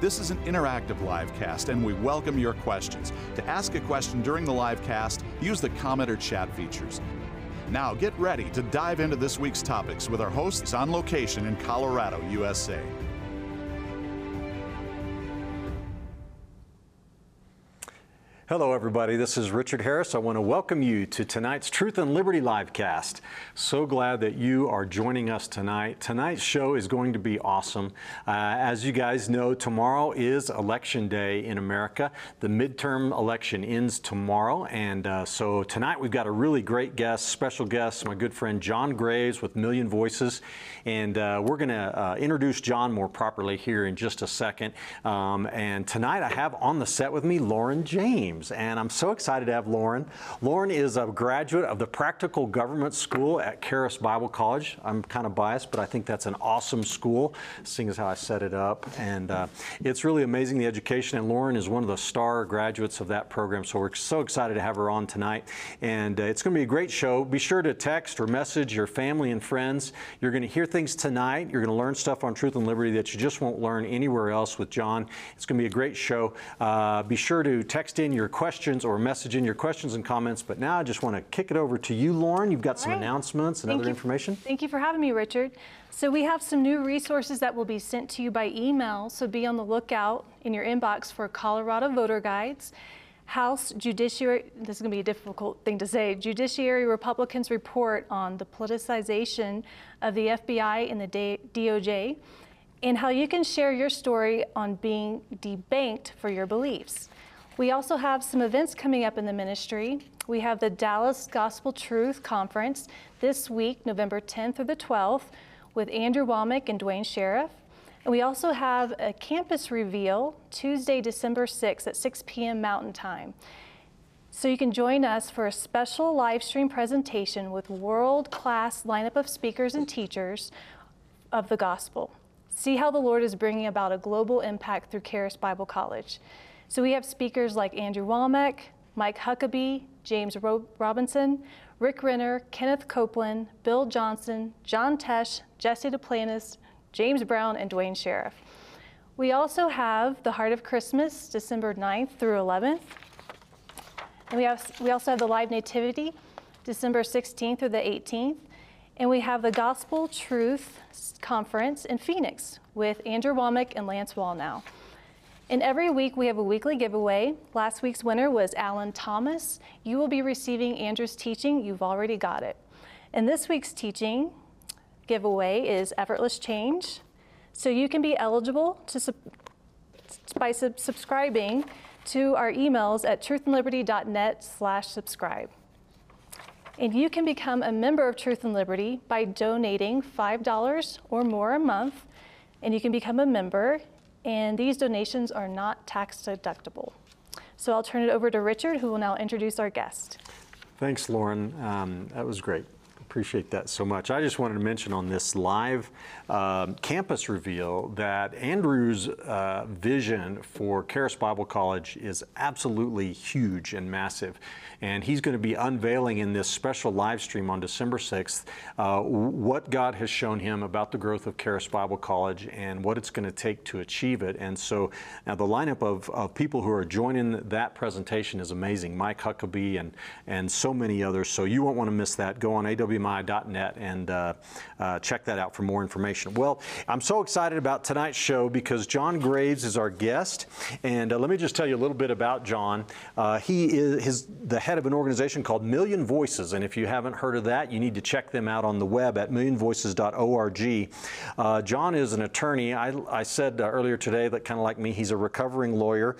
This is an interactive live cast, and we welcome your questions. To ask a question during the live cast, use the comment or chat features. Now get ready to dive into this week's topics with our hosts on location in Colorado, USA. Hello, everybody. This is Richard Harris. I want to welcome you to tonight's Truth and Liberty livecast. So glad that you are joining us tonight. Tonight's show is going to be awesome. Uh, as you guys know, tomorrow is Election Day in America. The midterm election ends tomorrow, and uh, so tonight we've got a really great guest, special guest, my good friend John Graves with Million Voices, and uh, we're going to uh, introduce John more properly here in just a second. Um, and tonight I have on the set with me Lauren James and I'm so excited to have Lauren. Lauren is a graduate of the Practical Government School at Charis Bible College. I'm kind of biased, but I think that's an awesome school, seeing as how I set it up. And uh, it's really amazing, the education, and Lauren is one of the star graduates of that program, so we're so excited to have her on tonight. And uh, it's going to be a great show. Be sure to text or message your family and friends. You're going to hear things tonight. You're going to learn stuff on Truth and Liberty that you just won't learn anywhere else with John. It's going to be a great show. Uh, be sure to text in your questions or message in your questions and comments. But now I just want to kick it over to you, Lauren. You've got some right. announcements and Thank other you. information. Thank you for having me, Richard. So we have some new resources that will be sent to you by email. So be on the lookout in your inbox for Colorado voter guides. House Judiciary, this is going to be a difficult thing to say, Judiciary Republicans report on the politicization of the FBI and the DOJ, and how you can share your story on being debanked for your beliefs. We also have some events coming up in the ministry. We have the Dallas Gospel Truth Conference this week, November 10th through the 12th, with Andrew Wommack and Duane Sheriff. And we also have a campus reveal Tuesday, December 6th at 6 p.m. Mountain Time. So you can join us for a special live stream presentation with world-class lineup of speakers and teachers of the gospel. See how the Lord is bringing about a global impact through Charis Bible College. So we have speakers like Andrew Wommack, Mike Huckabee, James Ro Robinson, Rick Renner, Kenneth Copeland, Bill Johnson, John Tesh, Jesse Duplantis, James Brown, and Duane Sheriff. We also have the Heart of Christmas, December 9th through 11th. And we, have, we also have the Live Nativity, December 16th through the 18th. And we have the Gospel Truth Conference in Phoenix with Andrew Wommack and Lance Wallnau. And every week we have a weekly giveaway. Last week's winner was Alan Thomas. You will be receiving Andrew's teaching. You've already got it. And this week's teaching giveaway is Effortless Change. So you can be eligible to by sub subscribing to our emails at truthandliberty.net slash subscribe. And you can become a member of Truth and Liberty by donating $5 or more a month. And you can become a member and these donations are not tax deductible. So I'll turn it over to Richard, who will now introduce our guest. Thanks, Lauren. Um, that was great. Appreciate that so much. I just wanted to mention on this live um, campus reveal that Andrew's uh, vision for Charis Bible College is absolutely huge and massive and he's going to be unveiling in this special live stream on December 6th uh, what God has shown him about the growth of Charis Bible College and what it's going to take to achieve it. And so now the lineup of, of people who are joining that presentation is amazing. Mike Huckabee and, and so many others. So you won't want to miss that. Go on awmi.net and uh, uh, check that out for more information. Well, I'm so excited about tonight's show because John Graves is our guest. And uh, let me just tell you a little bit about John. Uh, he is his, the head of an organization called Million Voices. And if you haven't heard of that, you need to check them out on the web at millionvoices.org. Uh, John is an attorney. I, I said earlier today that kind of like me, he's a recovering lawyer.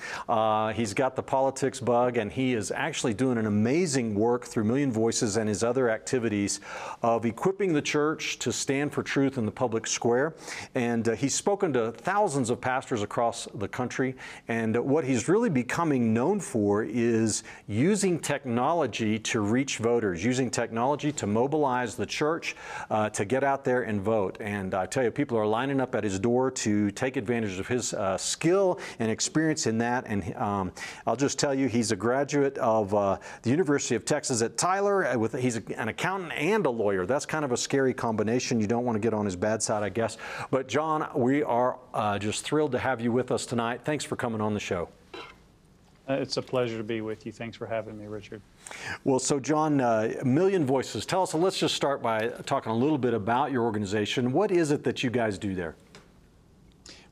He's got the politics bug, and he is actually doing an amazing work through Million Voices and his other activities of equipping the church to stand for truth in the public square. And uh, he's spoken to thousands of pastors across the country. And what he's really becoming known for is using technology to reach voters, using technology to mobilize the church uh, to get out there and vote. And I tell you, people are lining up at his door to take advantage of his uh, skill and experience in that. And um, I'll just tell you, he's a graduate of uh, the University of Texas at Tyler. Uh, with he's an accountant and a lawyer. That's kind of a scary combination. You don't want to get on his bad side, I guess. But John, we are uh, just thrilled to have you with us tonight. Thanks for coming on the show. Uh, it's a pleasure to be with you. Thanks for having me, Richard. Well, so John, uh, a million voices. Tell us. Let's just start by talking a little bit about your organization. What is it that you guys do there?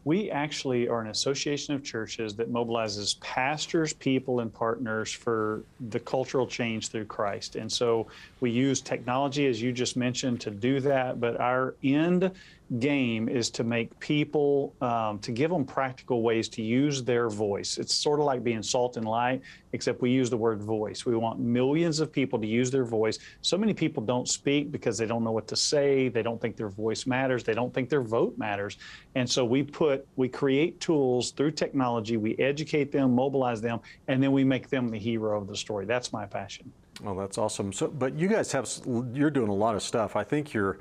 We actually are an association of churches that mobilizes pastors, people, and partners for the cultural change through Christ. And so we use technology, as you just mentioned, to do that. But our end game is to make people, um, to give them practical ways to use their voice. It's sort of like being salt and light, except we use the word voice. We want millions of people to use their voice. So many people don't speak because they don't know what to say. They don't think their voice matters. They don't think their vote matters. And so we put, we create tools through technology. We educate them, mobilize them, and then we make them the hero of the story. That's my passion. Well, that's awesome. So, but you guys have, you're doing a lot of stuff. I think you're,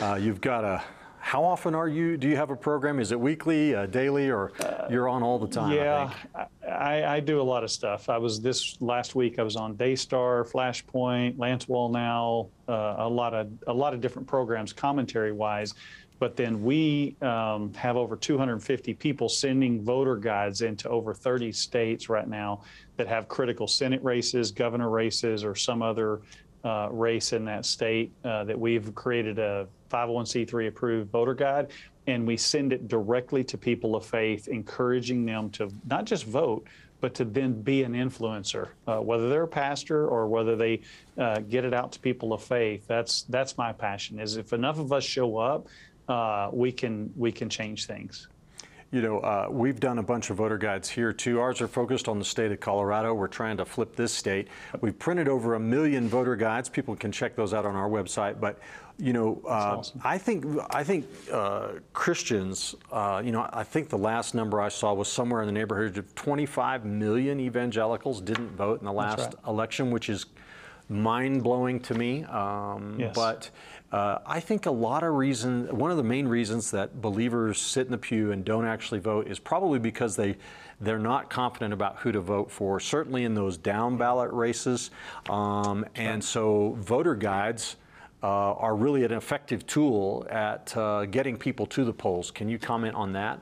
uh, you've got a, how often are you? Do you have a program? Is it weekly, uh, daily, or you're on all the time? Yeah, I, I, I, do a lot of stuff. I was this last week. I was on Daystar, Flashpoint, Lance Wallnau, uh, a lot of a lot of different programs, commentary wise. But then we um, have over 250 people sending voter guides into over 30 states right now that have critical Senate races, governor races, or some other uh, race in that state. Uh, that we've created a 501c3 approved voter guide, and we send it directly to people of faith, encouraging them to not just vote, but to then be an influencer, uh, whether they're a pastor or whether they uh, get it out to people of faith. That's that's my passion. Is if enough of us show up, uh, we can we can change things. You know, uh, we've done a bunch of voter guides here too. Ours are focused on the state of Colorado. We're trying to flip this state. We've printed over a million voter guides. People can check those out on our website. But you know, uh, awesome. I think I think uh, Christians. Uh, you know, I think the last number I saw was somewhere in the neighborhood of 25 million evangelicals didn't vote in the last right. election, which is mind blowing to me. Um, yes. But uh, I think a lot of reasons, one of the main reasons that believers sit in the pew and don't actually vote is probably because they they're not confident about who to vote for. Certainly in those down ballot races, um, and so voter guides. Uh, are really an effective tool at uh, getting people to the polls. Can you comment on that?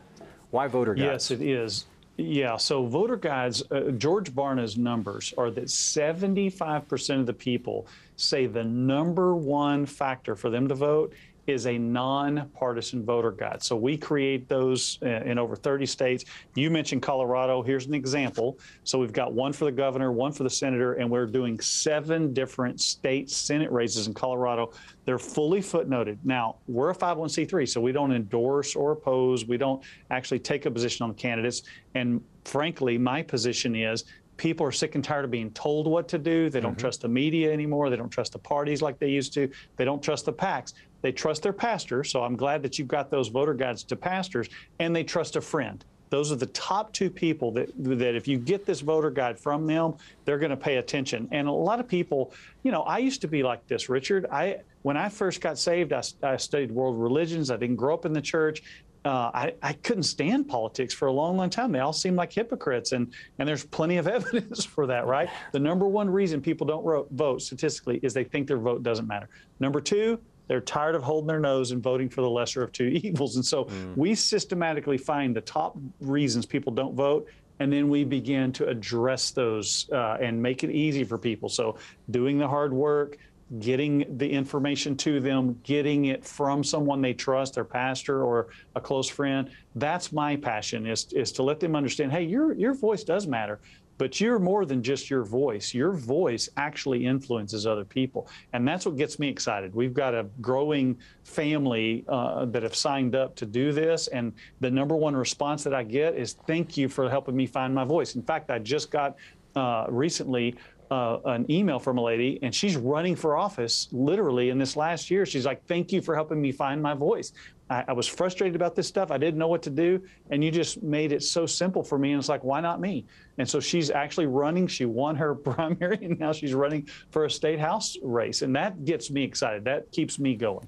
Why voter guides? Yes, it is. Yeah, so voter guides, uh, George Barna's numbers are that 75% of the people say the number one factor for them to vote is a nonpartisan voter guide. So we create those uh, in over 30 states. You mentioned Colorado. Here's an example. So we've got one for the governor, one for the senator, and we're doing seven different state Senate races in Colorado. They're fully footnoted. Now, we're a 501c3, so we don't endorse or oppose. We don't actually take a position on the candidates. And frankly, my position is people are sick and tired of being told what to do. They don't mm-hmm. trust the media anymore. They don't trust the parties like they used to. They don't trust the PACs. They trust their pastor. So I'm glad that you've got those voter guides to pastors, and they trust a friend. Those are the top two people that that if you get this voter guide from them, they're going to pay attention. And a lot of people, you know, I used to be like this, Richard. I when I first got saved, I, I studied world religions. I didn't grow up in the church uh, I, I, couldn't stand politics for a long, long time. They all seemed like hypocrites, and and there's plenty of evidence for that, right? The number one reason people don't vote statistically is they think their vote doesn't matter. Number two, they're tired of holding their nose and voting for the lesser of two evils. And so mm. we systematically find the top reasons people don't vote, and then we begin to address those uh, and make it easy for people. So doing the hard work, getting the information to them, getting it from someone they trust, their pastor or a close friend. That's my passion is, is to let them understand, hey, your, your voice does matter, but you're more than just your voice. Your voice actually influences other people. And that's what gets me excited. We've got a growing family uh, that have signed up to do this. And the number one response that I get is, thank you for helping me find my voice. In fact, I just got uh, recently uh, an email from a lady, and she's running for office literally in this last year. She's like, "Thank you for helping me find my voice. I, I, was frustrated about this stuff. I didn't know what to do, and you just made it so simple for me. And it's like, why not me? And so she's actually running. She won her primary, and now she's running for a state house race, and that gets me excited. That keeps me going.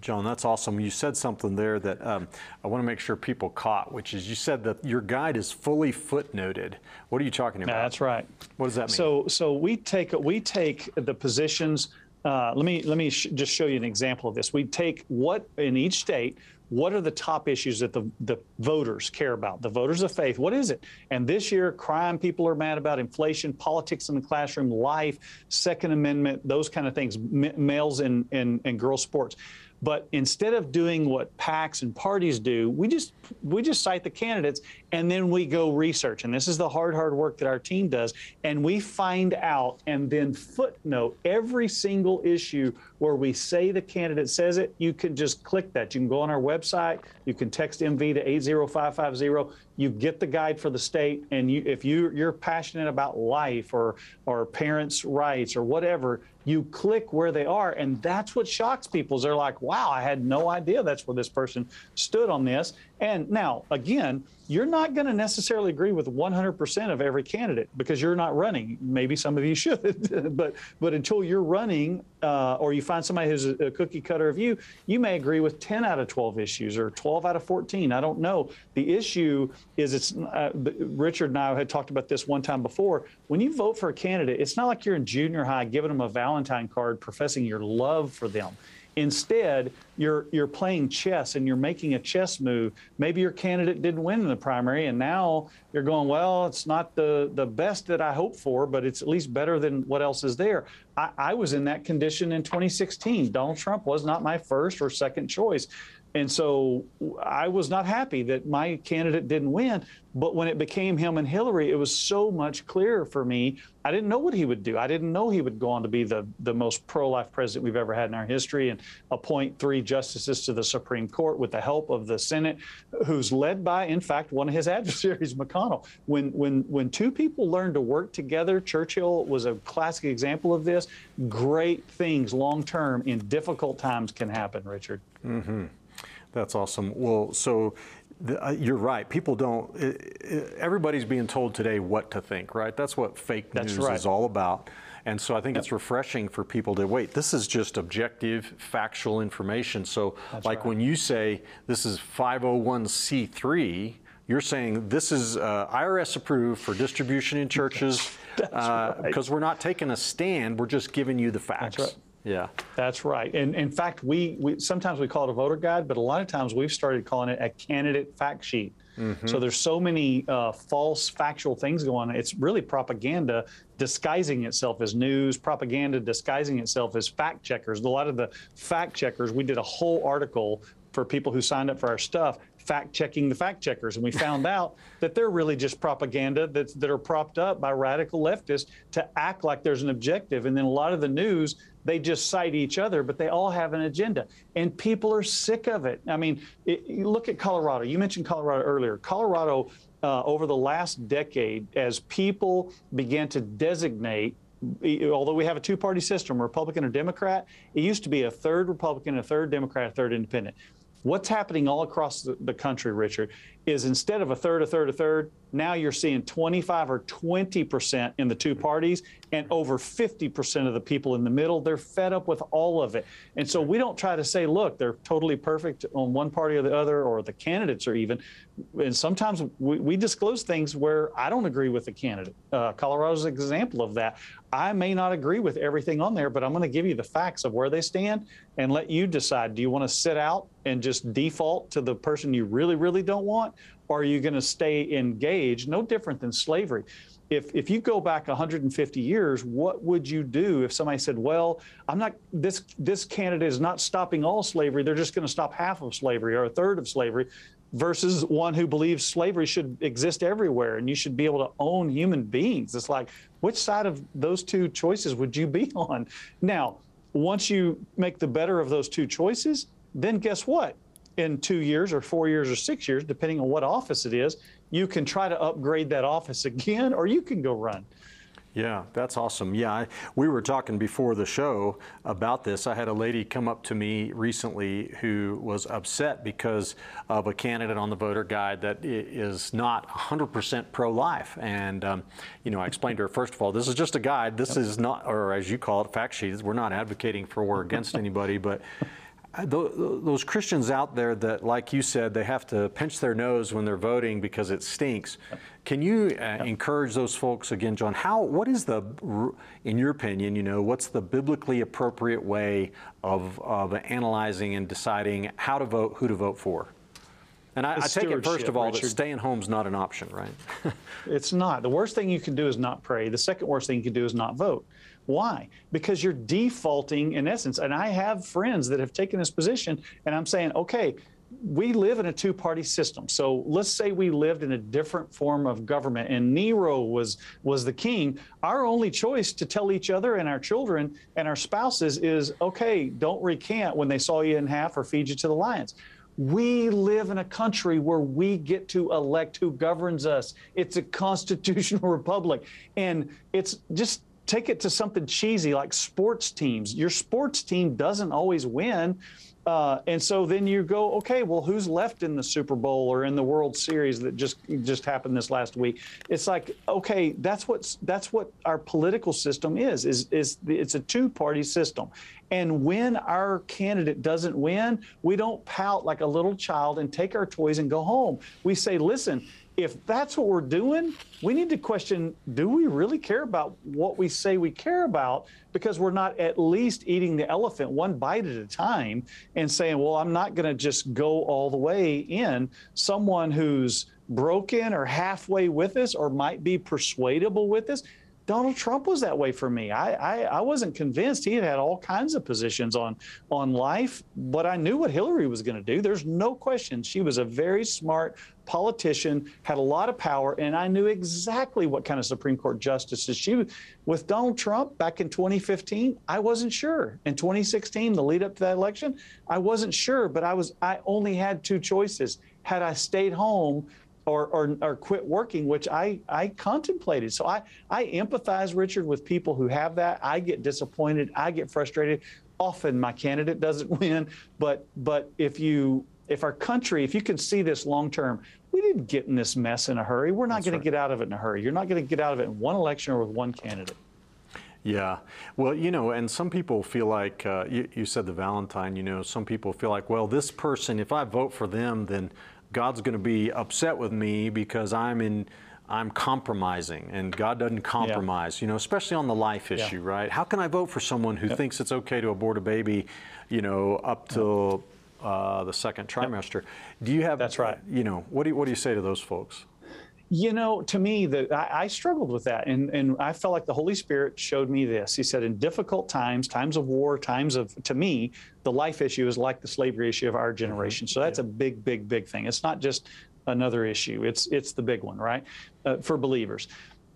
John, that's awesome. You said something there that um, I want to make sure people caught, which is you said that your guide is fully footnoted. What are you talking about? That's right. What does that mean? So, so we take we take the positions. Uh, let me let me sh- just show you an example of this. We take what in each state. What are the top issues that the, the voters care about? The voters of faith. What is it? And this year, crime people are mad about, inflation, politics in the classroom, life, Second Amendment, those kind of things, males and, and, and girls sports. But instead of doing what PACs and parties do, we just we just cite the candidates and then we go research. And this is the hard, hard work that our team does. And we find out and then footnote every single issue where we say the candidate says it. You can just click that. You can go on our website. You can text MV to 80550. You get the guide for the state. And you, if you, you're passionate about life or, or parents' rights or whatever, you click where they are. And that's what shocks people they're like, wow, I had no idea that's where this person stood on this. And now, again, you're not going to necessarily agree with 100% of every candidate because you're not running. Maybe some of you should, but but until you're running uh, or you find somebody who's a, cookie cutter of you, you may agree with 10 out of 12 issues or 12 out of 14. I don't know. The issue is it's uh, Richard and I had talked about this one time before. When you vote for a candidate, it's not like you're in junior high giving them a Valentine card professing your love for them. Instead, you're you're playing chess and you're making a chess move. Maybe your candidate didn't win in the primary, and now you're going, well, it's not the the best that I hoped for, but it's at least better than what else is there. I, I was in that condition in 2016. Donald Trump was not my first or second choice. And so I was not happy that my candidate didn't win. But when it became him and Hillary, it was so much clearer for me. I didn't know what he would do. I didn't know he would go on to be the, the most pro life president we've ever had in our history and appoint three justices to the Supreme Court with the help of the Senate, who's led by, in fact, one of his adversaries, McConnell. When, when, when two people learn to work together, Churchill was a classic example of this. Great things long term in difficult times can happen, Richard. Mm-hmm. That's awesome. Well, so the, uh, you're right. People don't. It, it, everybody's being told today what to think, right? That's what fake That's news right. is all about. And so I think yep. it's refreshing for people to wait. This is just objective, factual information. So, That's like right. when you say this is 501c3, you're saying this is uh, IRS approved for distribution in churches because uh, right. we're not taking a stand. We're just giving you the facts. Yeah, that's right. And in fact, we, we sometimes we call it a voter guide, but a lot of times we've started calling it a candidate fact sheet. Mm-hmm. So there's so many uh, false factual things going on. It's really propaganda disguising itself as news, propaganda disguising itself as fact checkers. A lot of the fact checkers, we did a whole article for people who signed up for our stuff fact checking the fact checkers. And we found out that they're really just propaganda that, that are propped up by radical leftists to act like there's an objective. And then a lot of the news they just cite each other, but they all have an agenda. And people are sick of it. I mean, it, look at Colorado. You mentioned Colorado earlier. Colorado, uh, over the last decade, as people began to designate although we have a two-party system, Republican or Democrat, it used to be a third Republican, a third Democrat, a third Independent. What's happening all across the, the, country, Richard, is instead of a third, a third, a third, now you're seeing 25 or 20 percent in the two parties, and over 50 percent of the people in the middle. They're fed up with all of it, and so we don't try to say, look, they're totally perfect on one party or the other, or the candidates are even. And sometimes we, we disclose things where I don't agree with the candidate. Uh, Colorado's an example of that. I may not agree with everything on there, but I'm going to give you the facts of where they stand and let you decide. Do you want to sit out and just default to the person you really, really don't want? Or are you going to stay engaged? No different than slavery. If, if you go back 150 years, what would you do if somebody said, well, I'm not, this, this candidate is not stopping all slavery, they're just going to stop half of slavery or a third of slavery? versus one who believes slavery should exist everywhere and you should be able to own human beings. It's like, which side of those two choices would you be on? Now, once you make the better of those two choices, then guess what? In two years or four years or six years, depending on what office it is, you can try to upgrade that office again or you can go run. Yeah, that's awesome. Yeah, I, we were talking before the show about this. I had a lady come up to me recently who was upset because of a candidate on the voter guide that is not 100% pro-life. And um, you know, I explained to her first of all, this is just a guide. This yep. is not, or as you call it, fact sheets. We're not advocating for or against anybody, but those Christians out there that, like you said, they have to pinch their nose when they're voting because it stinks. Can you uh, encourage those folks again, John? How? What is the, in your opinion, you know, what's the biblically appropriate way of, of analyzing and deciding how to vote, who to vote for? And I, I take it first of all Richard. that staying home is not an option, right? it's not. The worst thing you can do is not pray. The second worst thing you can do is not vote. Why? Because you're defaulting in essence. And I have friends that have taken this position, and I'm saying, okay, we live in a two party system. So let's say we lived in a different form of government and Nero was was the king. Our only choice to tell each other and our children and our spouses is okay, don't recant when they saw you in half or feed you to the lions. We live in a country where we get to elect who governs us. It's a constitutional republic. And it's just take it to something cheesy like sports teams. Your sports team doesn't always win. Uh, and so then you go, okay, well, who's left in the Super Bowl or in the World Series that just just happened this last week? It's like, okay, that's what that's what our political system is. Is is it's a two party system, and when our candidate doesn't win, we don't pout like a little child and take our toys and go home. We say, listen, if that's what we're doing, we need to question do we really care about what we say we care about? Because we're not at least eating the elephant one bite at a time and saying, well, I'm not going to just go all the way in. Someone who's broken or halfway with us or might be persuadable with us Donald Trump was that way for me. I, I, I, wasn't convinced. He had had all kinds of positions on on life, but I knew what Hillary was going to do. There's no question. She was a very smart politician, had a lot of power, and I knew exactly what kind of Supreme Court justices she With Donald Trump back in 2015, I wasn't sure. In 2016, the lead up to that election, I wasn't sure, but I was I only had two choices. Had I stayed home or, or, or, quit working, which I, I contemplated. So I, I empathize, Richard, with people who have that. I get disappointed. I get frustrated. Often my candidate doesn't win. But, but if you, if our country, if you can see this long term, we didn't get in this mess in a hurry. We're not going right. to get out of it in a hurry. You're not going to get out of it in one election or with one candidate. Yeah. Well, you know, and some people feel like, uh, you, you said the Valentine, you know, some people feel like, well, this person, if I vote for them, then God's going to be upset with me because I'm in I'm compromising and God doesn't compromise, yeah. you know, especially on the life issue, yeah. right? How can I vote for someone who yep. thinks it's okay to abort a baby, you know, up till uh, the second trimester? Yep. Do you have That's right. You know, what do you, what do you say to those folks? You know, to me, that I, I, struggled with that, and and I felt like the Holy Spirit showed me this. He said, in difficult times, times of war, times of, to me, the life issue is like the slavery issue of our generation. So that's yeah. a big, big, big thing. It's not just another issue. It's it's the big one, right, uh, for believers.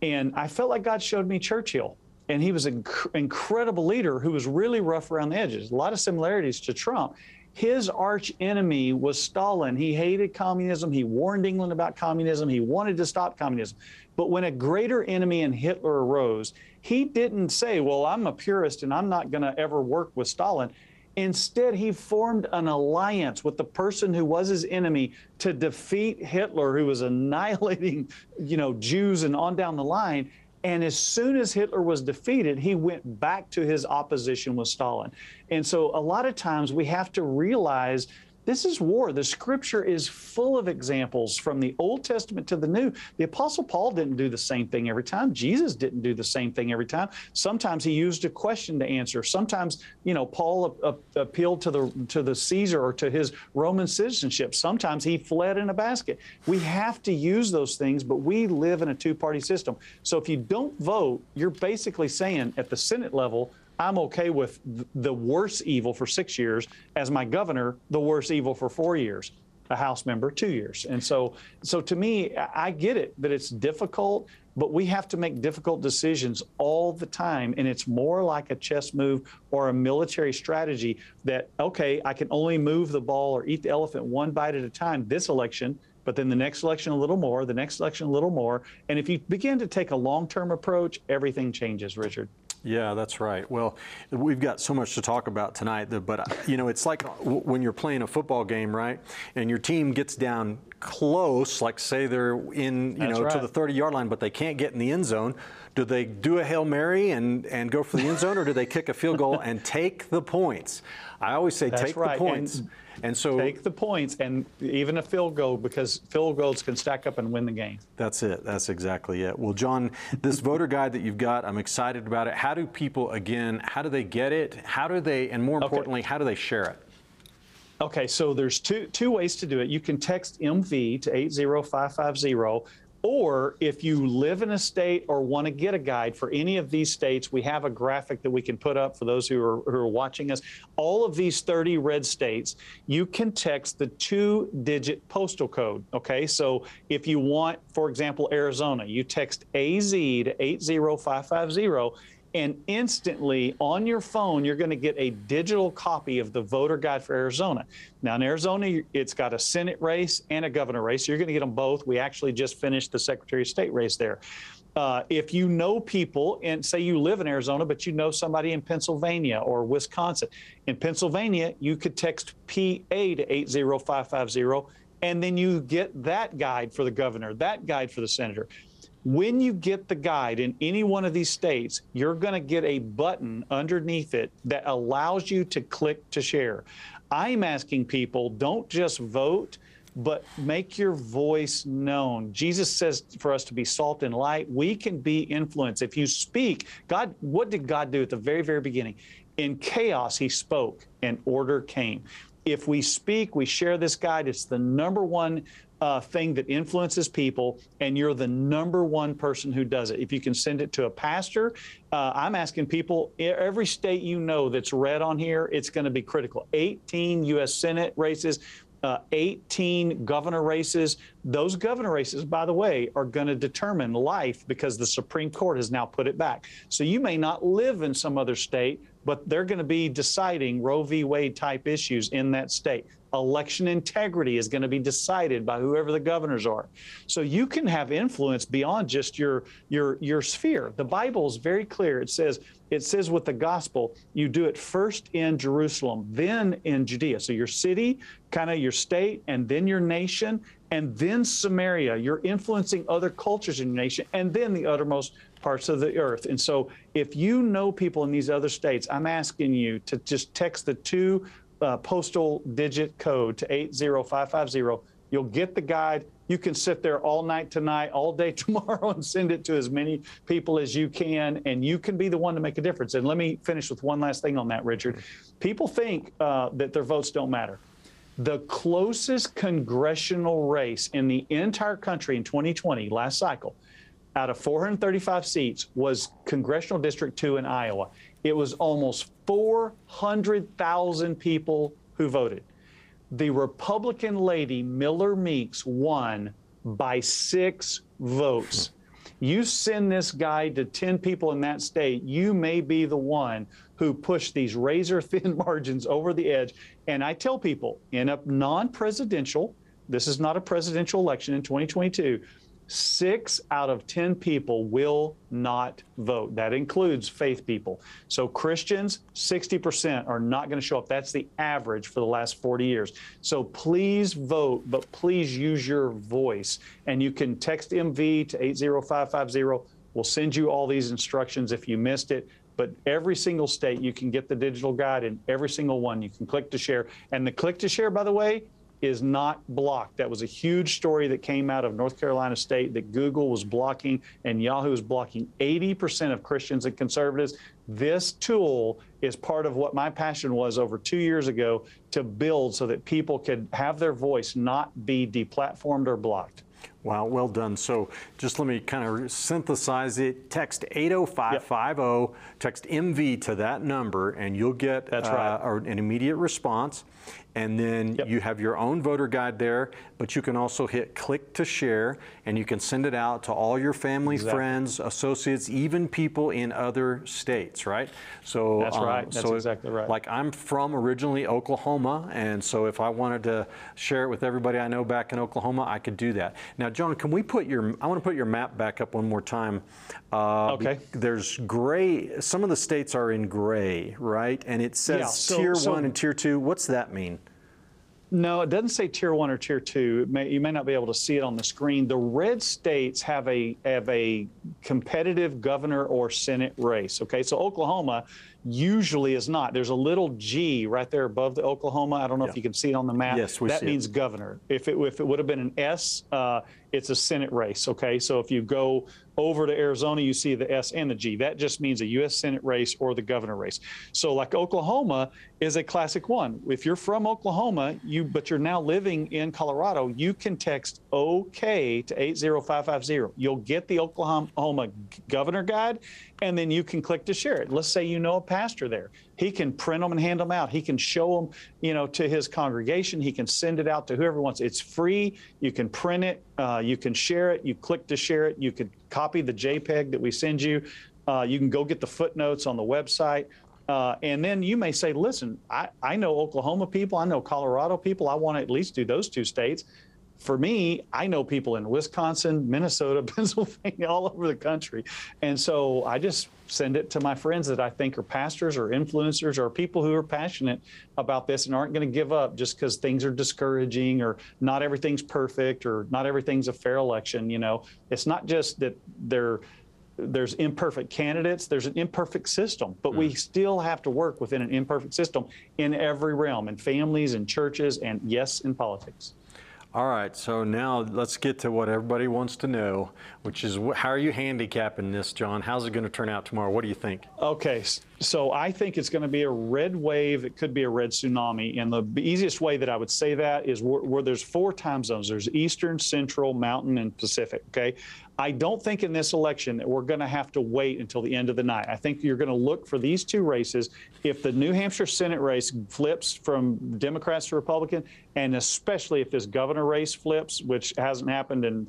And I felt like God showed me Churchill, and he was an inc- incredible leader who was really rough around the edges. A lot of similarities to Trump. His arch enemy was Stalin. He hated communism. He warned England about communism. He wanted to stop communism. But when a greater enemy in Hitler arose, he didn't say, Well, I'm a purist and I'm not going to ever work with Stalin. Instead, he formed an alliance with the person who was his enemy to defeat Hitler, who was annihilating, you know, Jews and on down the line. And as soon as Hitler was defeated, he went back to his opposition with Stalin. And so a lot of times we have to realize this is war. The scripture is full of examples from the Old Testament to the New. The Apostle Paul didn't do the same thing every time. Jesus didn't do the same thing every time. Sometimes he used a question to answer. Sometimes, you know, Paul a- a- appealed to the to the Caesar or to his Roman citizenship. Sometimes he fled in a basket. We have to use those things, but we live in a two-party system. So if you don't vote, you're basically saying at the Senate level, I'm okay with the worst evil for six years as my governor, the worst evil for four years, a House member two years. And so, so to me, I get it that it's difficult, but we have to make difficult decisions all the time. And it's more like a chess move or a military strategy that, okay, I can only move the ball or eat the elephant one bite at a time this election but then the next election a little more, the next election a little more. And if you begin to take a long term approach, everything changes, Richard. Yeah, that's right. Well, we've got so much to talk about tonight, but you know, it's like when you're playing a football game, right? And your team gets down close, like say they're in, you That's know, right. to the 30-yard line, but they can't get in the end zone. Do they do a hail mary and and go for the end zone, or do they kick a field goal and take the points? I always say That's take right. the points. And And, so Take the points and even a field goal because field goals can stack up and win the game. That's it. That's exactly it. Well, John, this voter guide that you've got, I'm excited about it. How do people, again, how do they get it? How do they, and more importantly, how do they share it? Okay, so there's two two ways to do it. You can text MV to 80550 or if you live in a state or want to get a guide for any of these states, we have a graphic that we can put up for those who are, who are watching us. All of these 30 red states, you can text the two digit postal code. Okay, so if you want, for example, Arizona, you text AZ to 80550 and instantly on your phone you're going to get a digital copy of the voter guide for arizona. Now in arizona it's got a senate race and a governor race So you're going to get them both. We actually just finished the secretary of state race there. Uh, if you know people and say you live in arizona but you know somebody in pennsylvania or wisconsin in pennsylvania you could text pa to 80550 and then you get that guide for the governor that guide for the senator when you get the guide in any one of these states, you're going to get a button underneath it that allows you to click to share. I'm asking people don't just vote, but make your voice known. Jesus says for us to be salt and light. We can be influence. If you speak, God, what did God do at the very, very beginning? In chaos, He spoke and order came. If we speak, we share this guide, it's the number one uh, thing that influences people, and you're the number one person who does it. If you can send it to a pastor, uh, I'm asking people every state you know that's red on here, it's going to be critical. 18 U.S. Senate races. Uh, 18 governor races. Those governor races, by the way, are going to determine life because the Supreme Court has now put it back. So you may not live in some other state, but they're going to be deciding Roe v. Wade type issues in that state. Election integrity is going to be decided by whoever the governors are. So you can have influence beyond just your your your sphere. The Bible is very clear. It says it says with the gospel, you do it first in Jerusalem, then in Judea. So your city, kind of your state, and then your nation, and then Samaria. You're influencing other cultures in your nation, and then the uttermost parts of the earth. And so if you know people in these other states, I'm asking you to just text the two uh, postal digit code to 80550. You'll get the guide. You can sit there all night tonight, all day tomorrow, and send it to as many people as you can, and you can be the one to make a difference. And let me finish with one last thing on that, Richard. People think uh, that their votes don't matter. The closest congressional race in the entire country in 2020, last cycle, out of 435 seats, was Congressional District 2 in Iowa. It was almost 400,000 people who voted. The Republican lady, Miller Meeks, won by six votes. You send this guide to 10 people in that state, you may be the one who pushed these razor thin margins over the edge. And I tell people in a non presidential, this is not a presidential election in 2022, six out of 10 people will not vote. That includes faith people. So Christians, 60% are not going to show up. That's the average for the last 40 years. So please vote, but please use your voice. And you can text MV to 80550. We'll send you all these instructions if you missed it. But every single state, you can get the digital guide, and every single one you can click to share. And the click to share, by the way, is not blocked. That was a huge story that came out of North Carolina State that Google was blocking and Yahoo was blocking 80% of Christians and conservatives. This tool is part of what my passion was over two years ago to build so that people could have their voice not be deplatformed or blocked. Wow, well done. So just let me kind of synthesize it. Text 80550, text MV to that number, and you'll get That's right. uh, an immediate response. And then Yep. you have your own voter guide there, but you can also hit click to share, and you can send it out to all your family, Exactly. friends, associates, even people in other states, right? So That's um, right. That's so exactly right. Like I'm from originally Oklahoma, and so if I wanted to share it with everybody I know back in Oklahoma, I could do that. Now, John, can we put your? I want to put your map back up one more time. Uh, Okay. There's gray. Some of the states are in gray, right? And it says Yeah, so- tier so- one and tier two. What's that mean? No, it doesn't say tier one or tier two. It may, you may not be able to see it on the screen. The red states have a have a competitive governor or senate race. Okay, so Oklahoma usually is not. There's a little G right there above the Oklahoma. I don't know if you can see it on the map. Yes, we that see it. means governor. If it if it would have been an S, uh, it's a senate race. Okay, so if you go over to Arizona, you see the S and the G. That just means a U.S. Senate race or the governor race. So, like Oklahoma is a classic one. If you're from Oklahoma, you but you're now living in Colorado, you can text OK to 80550. You'll get the Oklahoma governor guide, and then you can click to share it. Let's say you know a pastor there. He can print them and hand them out. He can show them, you know, to his congregation. He can send it out to whoever wants. It's free. You can print it. Uh, you can share it. You click to share it. You could copy the JPEG that we send you. Uh, you can go get the footnotes on the website. Uh, and then you may say, listen, I, I know Oklahoma people. I know Colorado people. I want to at least do those two states. For me, I know people in Wisconsin, Minnesota, Pennsylvania, all over the country. And so I just send it to my friends that I think are pastors or influencers or people who are passionate about this and aren't going to give up just because things are discouraging or not everything's perfect or not everything's a fair election. You know, it's not just that they're there's imperfect candidates, there's an imperfect system, but we mm. still have to work within an imperfect system in every realm, in families, in churches, and yes, in politics. All right, so now let's get to what everybody wants to know, which is how are you handicapping this, John? How's it going to turn out tomorrow? What do you think? Okay, so I think it's going to be a red wave. It could be a red tsunami. And the easiest way that I would say that is where, where there's four time zones there's Eastern, Central, Mountain, and Pacific. Okay. I don't think in this election that we're going to have to wait until the end of the night. I think you're going to look for these two races. If the New Hampshire Senate race flips from Democrats to Republican, and especially if this governor race flips, which hasn't happened in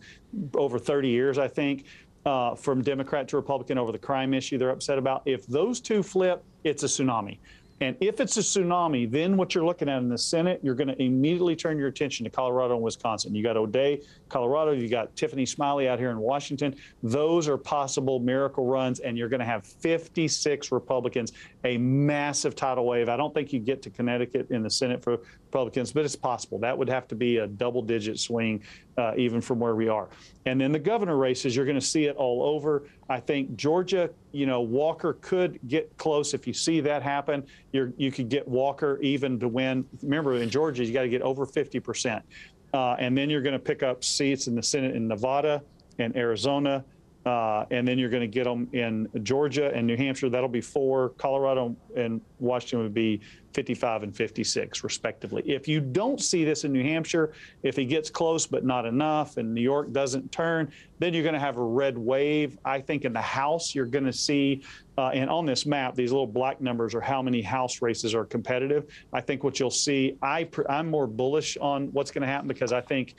over 30 years, I think, uh, from Democrat to Republican over the crime issue they're upset about. If those two flip, it's a tsunami. And if it's a tsunami, then what you're looking at in the Senate, you're going to immediately turn your attention to Colorado and Wisconsin. You got O'Dea, Colorado, you got Tiffany Smiley out here in Washington. Those are possible miracle runs, and you're going to have 56 Republicans, a massive tidal wave. I don't think you get to Connecticut in the Senate for Republicans, but it's possible. That would have to be a double digit swing, uh, even from where we are. And then the governor races, you're going to see it all over. I think Georgia, you know, Walker could get close. If you see that happen, you're, you could get Walker even to win. Remember, in Georgia, you got to get over 50 percent. Uh, and then you're going to pick up seats in the Senate in Nevada and Arizona. Uh, and then you're going to get them in Georgia and New Hampshire. That'll be four. Colorado and Washington would be 55 and 56, respectively. If you don't see this in New Hampshire, if he gets close but not enough, and New York doesn't turn, then you're going to have a red wave. I think in the House, you're going to see, uh, and on this map, these little black numbers are how many House races are competitive. I think what you'll see, I, I'm more bullish on what's going to happen because I think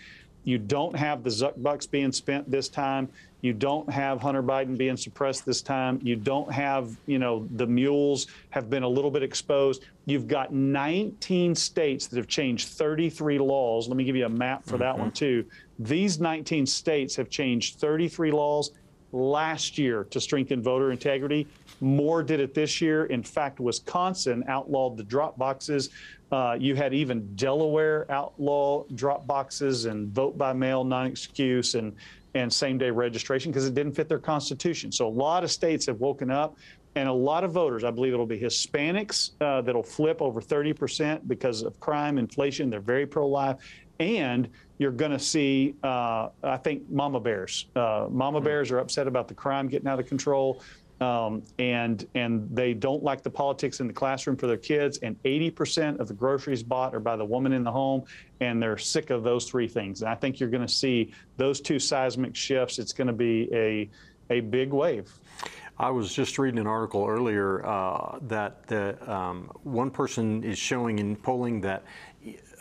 you don't have the Zuck bucks being spent this time. You don't have Hunter Biden being suppressed this time. You don't have, you know, the mules have been a little bit exposed. You've got 19 states that have changed 33 laws. Let me give you a map for that one, too. These 19 states have changed 33 laws last year to strengthen voter integrity. More did it this year. In fact, Wisconsin outlawed the drop boxes. Uh, you had even Delaware outlaw drop boxes and vote by mail, non excuse, and, and same day registration because it didn't fit their constitution. So a lot of states have woken up. And a lot of voters, I believe it'll be Hispanics uh, that'll flip over 30% because of crime, inflation. They're very pro life. And you're going to see, uh, I think, mama bears. Uh, mama bears are upset about the crime getting out of control. Um, and and they don't like the politics in the classroom for their kids. And 80% of the groceries bought are by the woman in the home, and they're sick of those three things. And I think you're going to see those two seismic shifts. It's going to be a a big wave. I was just reading an article earlier uh, that the, um, one person is showing in polling that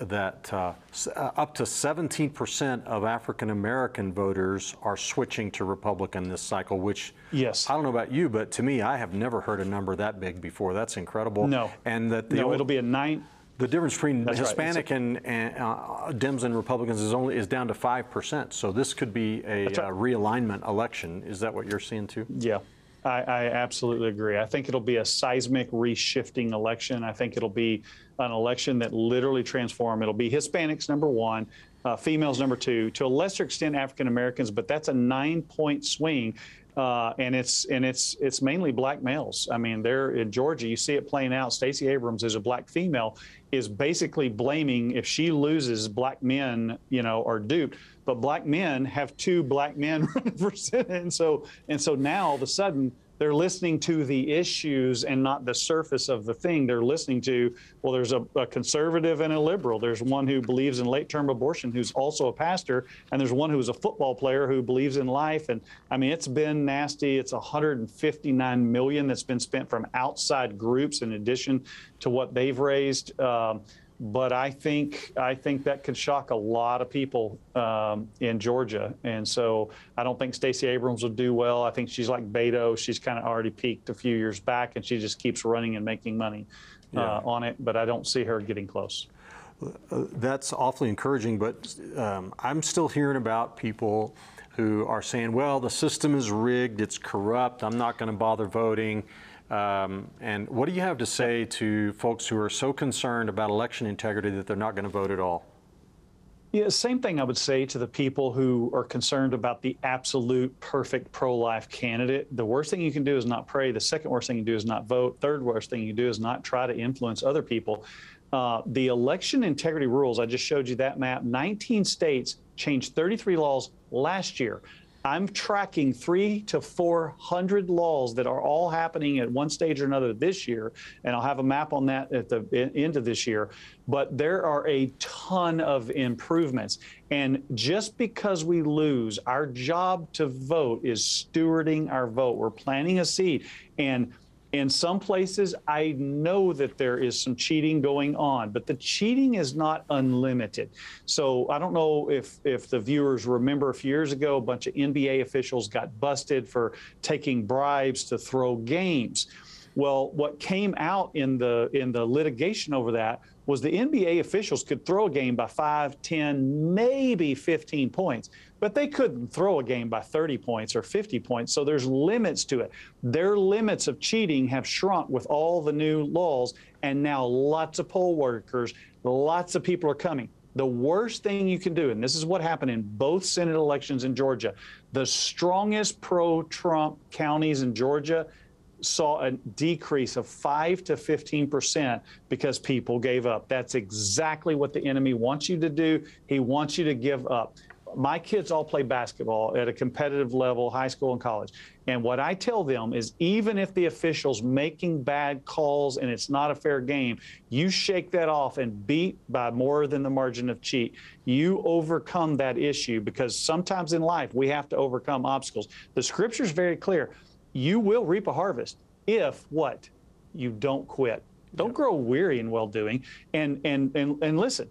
that uh, uh up to 17% of African American voters are switching to Republican this cycle, which yes, I don't know about you, but to me, I have never heard a number that big before. That's incredible. No, and that the no, old, it'll be a nine. The difference between That's Hispanic right. and, and uh, Dems and Republicans is only is down to five percent. So this could be a right. uh, realignment election. Is that what you're seeing too? Yeah. I, I, absolutely agree. I think it'll be a seismic reshifting election. I think it'll be an election that literally transform. It'll be Hispanics number one, uh, females number two, to a lesser extent African Americans, but that's a nine-point swing. Uh, and it's and it's it's mainly black males. I mean, they're in Georgia. You see it playing out. Stacey Abrams is a black female, is basically blaming if she loses, black men, you know, are duped. But black men have two black men running for senate, and so and so now all of a sudden they're listening to the issues and not the surface of the thing. They're listening to, well, there's a, a conservative and a liberal. There's one who believes in late term abortion who's also a pastor, and there's one who's a football player who believes in life. And I mean, it's been nasty. It's 159 million that's been spent from outside groups in addition to what they've raised. Um, but I think I think that could shock a lot of people um, in Georgia, and so I don't think Stacey Abrams will do well. I think she's like Beto; she's kind of already peaked a few years back, and she just keeps running and making money uh, yeah. on it. But I don't see her getting close. Uh, that's awfully encouraging, but um, I'm still hearing about people who are saying, "Well, the system is rigged; it's corrupt. I'm not going to bother voting." Um, and what do you have to say to folks who are so concerned about election integrity that they're not going to vote at all? Yeah, same thing I would say to the people who are concerned about the absolute perfect pro life candidate. The worst thing you can do is not pray. The second worst thing you can do is not vote. Third worst thing you can do is not try to influence other people. Uh, the election integrity rules, I just showed you that map. 19 states changed 33 laws last year. I'm tracking three to 400 laws that are all happening at one stage or another this year, and I'll have a map on that at the end of this year. But there are a ton of improvements. And just because we lose, our job to vote is stewarding our vote. We're planting a seed. And in some places, I know that there is some cheating going on, but the cheating is not unlimited. So I don't know if, if the viewers remember a few years ago, a bunch of NBA officials got busted for taking bribes to throw games. Well, what came out in the in the litigation over that was the NBA officials could throw a game by 5, 10, maybe 15 points, but they couldn't throw a game by 30 points or 50 points. So there's limits to it. Their limits of cheating have shrunk with all the new laws, and now lots of poll workers, lots of people are coming. The worst thing you can do, and this is what happened in both Senate elections in Georgia, the strongest pro Trump counties in Georgia saw a decrease of 5 to 15 percent because people gave up. That's exactly what the enemy wants you to do. He wants you to give up. My kids all play basketball at a competitive level, high school and college. And what I tell them is even if the official's making bad calls and it's not a fair game, you shake that off and beat by more than the margin of cheat. You overcome that issue because sometimes in life we have to overcome obstacles. The scripture is very clear you will reap a harvest if what? You don't quit. Don't grow weary in well doing. And, and, and, and listen,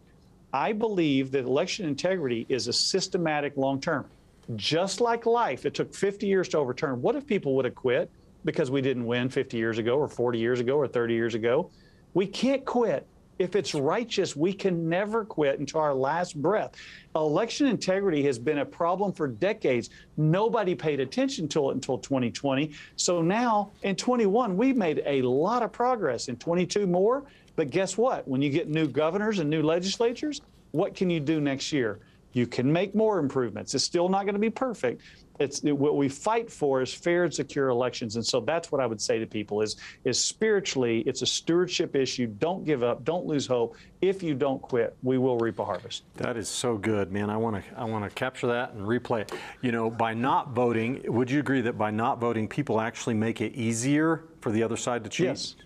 I believe that election integrity is a systematic long term. Just like life, it took 50 years to overturn. What if people would have quit because we didn't win 50 years ago or 40 years ago or 30 years ago? We can't quit if it's righteous, we can never quit until our last breath. Election integrity has been a problem for decades. Nobody paid attention to it until 2020. So now in 21, we've made a lot of progress. In 22 more. But guess what? When you get new governors and new legislatures, what can you do next year? You can make more improvements. It's still not going to be perfect. It's it, what we fight for is fair and secure elections, and so that's what I would say to people: is is spiritually, it's a stewardship issue. Don't give up. Don't lose hope. If you don't quit, we will reap a harvest. That is so good, man. I want to I want to capture that and replay it. You know, by not voting, would you agree that by not voting, people actually make it easier for the other side to cheat? Yes.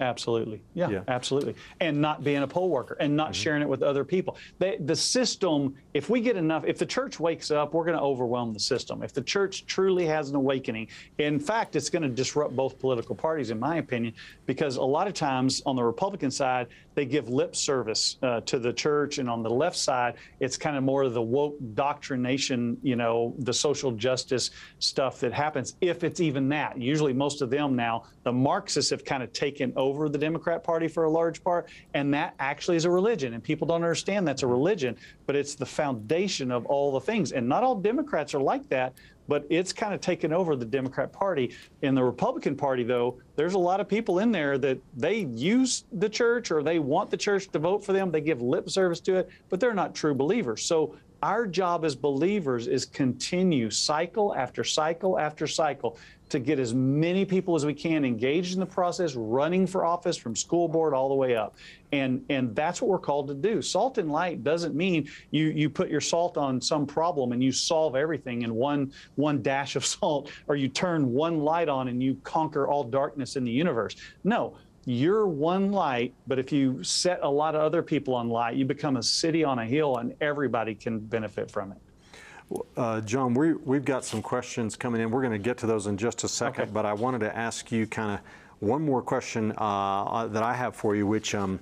Absolutely. Yeah, Yeah. absolutely. And not being a poll worker and not sharing it with other people. They, the system, if we get enough, if the church wakes up, we're going to overwhelm the system. If the church truly has an awakening, in fact, it's going to disrupt both political parties, in my opinion, because a lot of times on the Republican side, they give lip service uh, to the church. And on the left side, it's kind of more of the woke doctrination, you know, the social justice stuff that happens, if it's even that. Usually, most of them now, the Marxists have kind of taken over the Democrat Party for a large part, and that actually is a religion. And people don't understand that's a religion, but it's the foundation of all the things. And not all Democrats are like that, but it's kind of taken over the Democrat Party. In the Republican Party, though, there's a lot of people in there that they use the church or they want the church to vote for them. They give lip service to it, but they're not true believers. So our job as believers is continue cycle after cycle after cycle to get as many people as we can engaged in the process, running for office from school board all the way up. And, and that's what we're called to do. Salt and light doesn't mean you, you put your salt on some problem and you solve everything in one, one dash of salt, or you turn one light on and you conquer all darkness in the universe. No, you're one light, but if you set a lot of other people on light, you become a city on a hill and everybody can benefit from it. Uh, John, we, we've got some questions coming in. We're going to get to those in just a second, Okay. but I wanted to ask you kind of one more question uh, uh, that I have for you, which, um,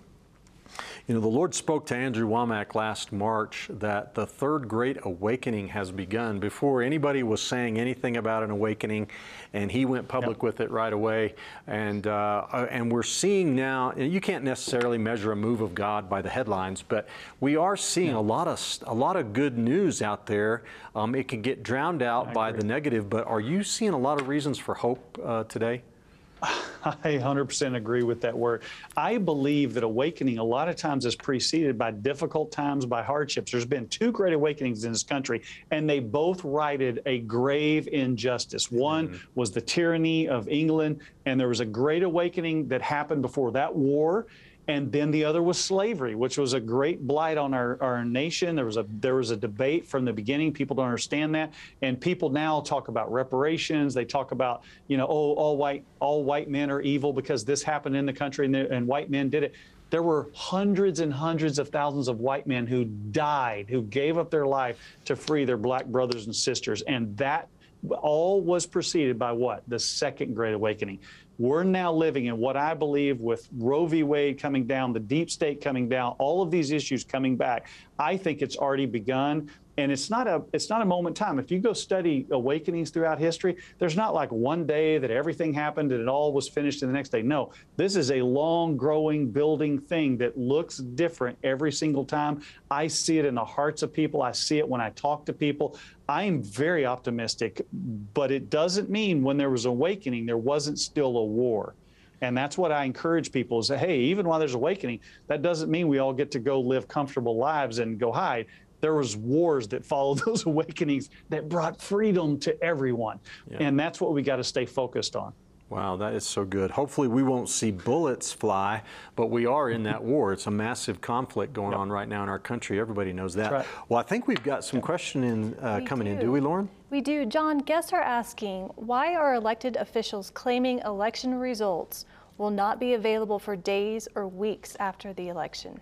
you know, the Lord spoke to Andrew Wommack last March that the third great awakening has begun before anybody was saying anything about an awakening, and he went public Yep. with it right away. And uh, uh, and we're seeing now, you can't necessarily measure a move of God by the headlines, but we are seeing a lot of a lot of good news out there. Um, it can get drowned out by the negative, but are you seeing a lot of reasons for hope uh, today? I 100% agree with that word. I believe that awakening a lot of times is preceded by difficult times, by hardships. There's been two great awakenings in this country, and they both righted a grave injustice. One mm-hmm. was the tyranny of England, and there was a great awakening that happened before that war. And then the other was slavery, which was a great blight on our, our nation. There was a there was a debate from the beginning. People don't understand that, and people now talk about reparations. They talk about you know oh all white all white men are evil because this happened in the country and, the, and white men did it. There were hundreds and hundreds of thousands of white men who died, who gave up their life to free their black brothers and sisters, and that all was preceded by what? The Second Great Awakening. We're now living in what I believe with Roe v. Wade coming down, the deep state coming down, all of these issues coming back. I think it's already begun. And it's not a it's not a moment in time. If you go study awakenings throughout history, there's not like one day that everything happened and it all was finished and the next day. No, this is a long growing building thing that looks different every single time. I see it in the hearts of people. I see it when I talk to people. I am very optimistic, but it doesn't mean when there was awakening there wasn't still a war. And that's what I encourage people is that, hey, even while there's awakening, that doesn't mean we all get to go live comfortable lives and go hide. There was wars that followed those awakenings that brought freedom to everyone. And that's what we got to stay focused on. Wow, that is so good. Hopefully, we won't see bullets fly, but we are in that war. It's a massive conflict going on right now in our country. Everybody knows that. right. Well, I think we've got some question in uh, We coming in. do. Do we, Lauren? We do. John, guests are asking why are elected officials claiming election results will not be available for days or weeks after the election?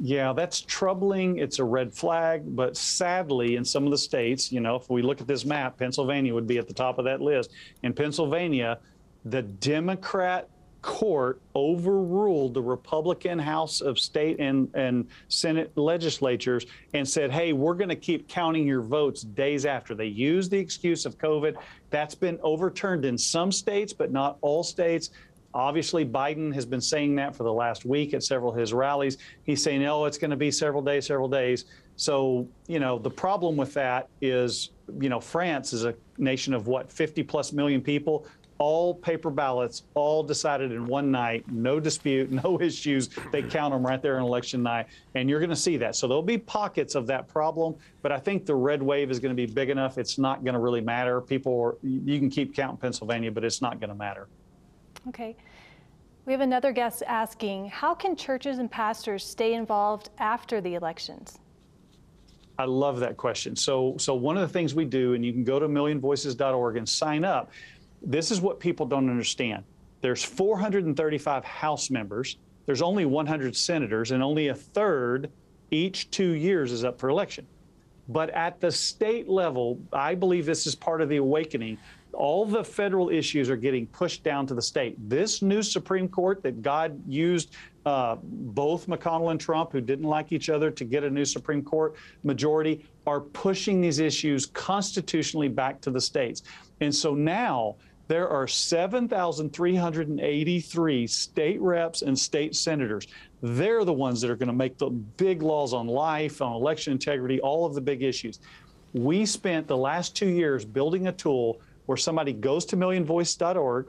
Yeah, that's troubling. It's a red flag. But sadly, in some of the states, you know, if we look at this map, Pennsylvania would be at the top of that list. In Pennsylvania, the Democrat court overruled the Republican House of State and, and Senate legislatures and said, hey, we're going to keep counting your votes days after. They used the excuse of COVID. That's been overturned in some states, but not all states. Obviously, Biden has been saying that for the last week at several of his rallies. He's saying, oh, it's going to be several days, several days. So, you know, the problem with that is, you know, France is a nation of what, 50 plus million people. all paper ballots, all decided in one night, no dispute, no issues. They count them right there on election night, and you're going to see that. So there'll be pockets of that problem, but I think the red wave is going to be big enough. It's not going to really matter. People, are, you can keep counting Pennsylvania, but it's not going to matter. Okay. We have another guest asking, how can churches and pastors stay involved after the elections? I love that question. So, so one of the things we do, and you can go to millionvoices.org and sign up. This is what people don't understand. There's 435 House members. There's only 100 senators, and only a third each two years is up for election. But at the state level, I believe this is part of the awakening. All the federal issues are getting pushed down to the state. This new Supreme Court that God used uh, both McConnell and Trump, who didn't like each other, to get a new Supreme Court majority, are pushing these issues constitutionally back to the states. And so now there are 7,383 state reps and state senators. They're the ones that are going to make the big laws on life, on election integrity, all of the big issues. We spent the last two years building a tool where somebody goes to millionvoice.org,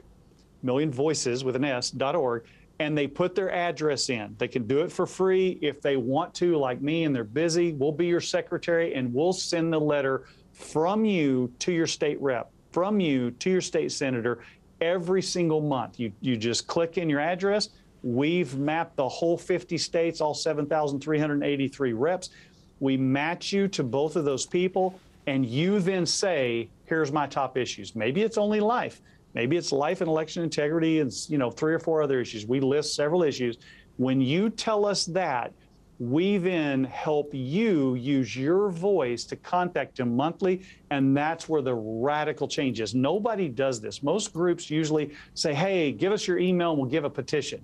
millionvoices with an S.org, and they put their address in. They can do it for free if they want to, like me, and they're busy. We'll be your secretary and we'll send the letter from you to your state rep, from you to your state senator every single month. You, you just click in your address. We've mapped the whole 50 states, all 7,383 reps. We match you to both of those people, and you then say, here's my top issues. Maybe it's only life. Maybe it's life and election integrity and you know three or four other issues. We list several issues. When you tell us that, we then help you use your voice to contact him monthly, and that's where the radical change is. Nobody does this. Most groups usually say, hey, give us your email and we'll give a petition.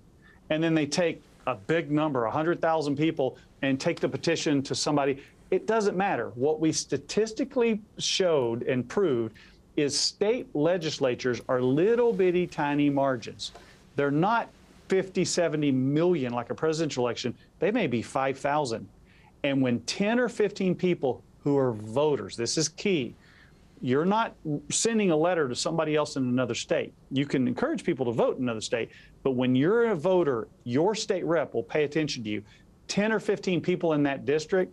And then they take a big number, 100,000 people, and take the petition to somebody. It doesn't matter. What we statistically showed and proved is state legislatures are little bitty tiny margins. They're not 50, 70 million like a presidential election. They may be 5,000. And when 10 or 15 people who are voters, this is key, you're not sending a letter to somebody else in another state. You can encourage people to vote in another state, but when you're a voter, your state rep will pay attention to you. 10 or 15 people in that district,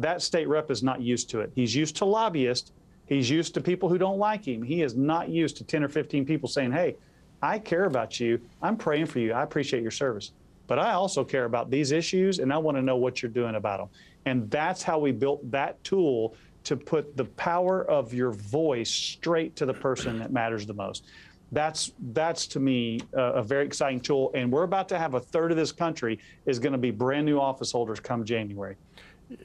that state rep is not used to it. He's used to lobbyists He's used to people who don't like him. He is not used to 10 or 15 people saying, Hey, I care about you. I'm praying for you. I appreciate your service. But I also care about these issues and I want to know what you're doing about them. And that's how we built that tool to put the power of your voice straight to the person that matters the most. That's that's to me a, a very exciting tool. And we're about to have a third of this country is going to be brand new office holders come January.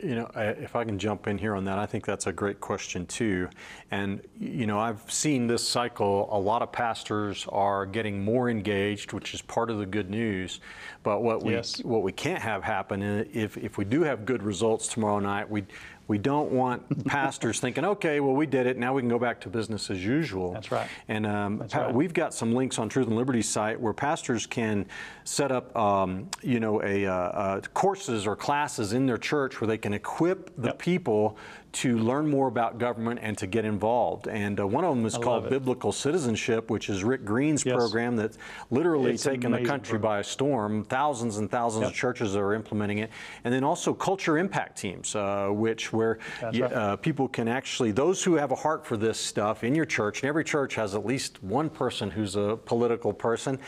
You know, if I can jump in here on that, I think that's a great question too. And, you know, I've seen this cycle, a lot of pastors are getting more engaged, which is part of the good news. But what we, yes. what we can't have happen, if, if we do have good results tomorrow night, we, we don't want pastors thinking, okay, well, we did it. Now we can go back to business as usual. That's right. And um, That's right. we've got some links on Truth and Liberty site where pastors can set up, um, you know, a, uh, uh, courses or classes in their church where they can equip the yep. people to learn more about government and to get involved. And uh, one of them is I called Biblical Citizenship, which is Rick Green's yes. program that's literally it's taken the country program. by storm. Thousands and thousands yep. of churches are implementing it. And then also culture impact teams, uh, which where right. uh, people can actually, those who have a heart for this stuff in your church, and every church has at least one person who's a political person,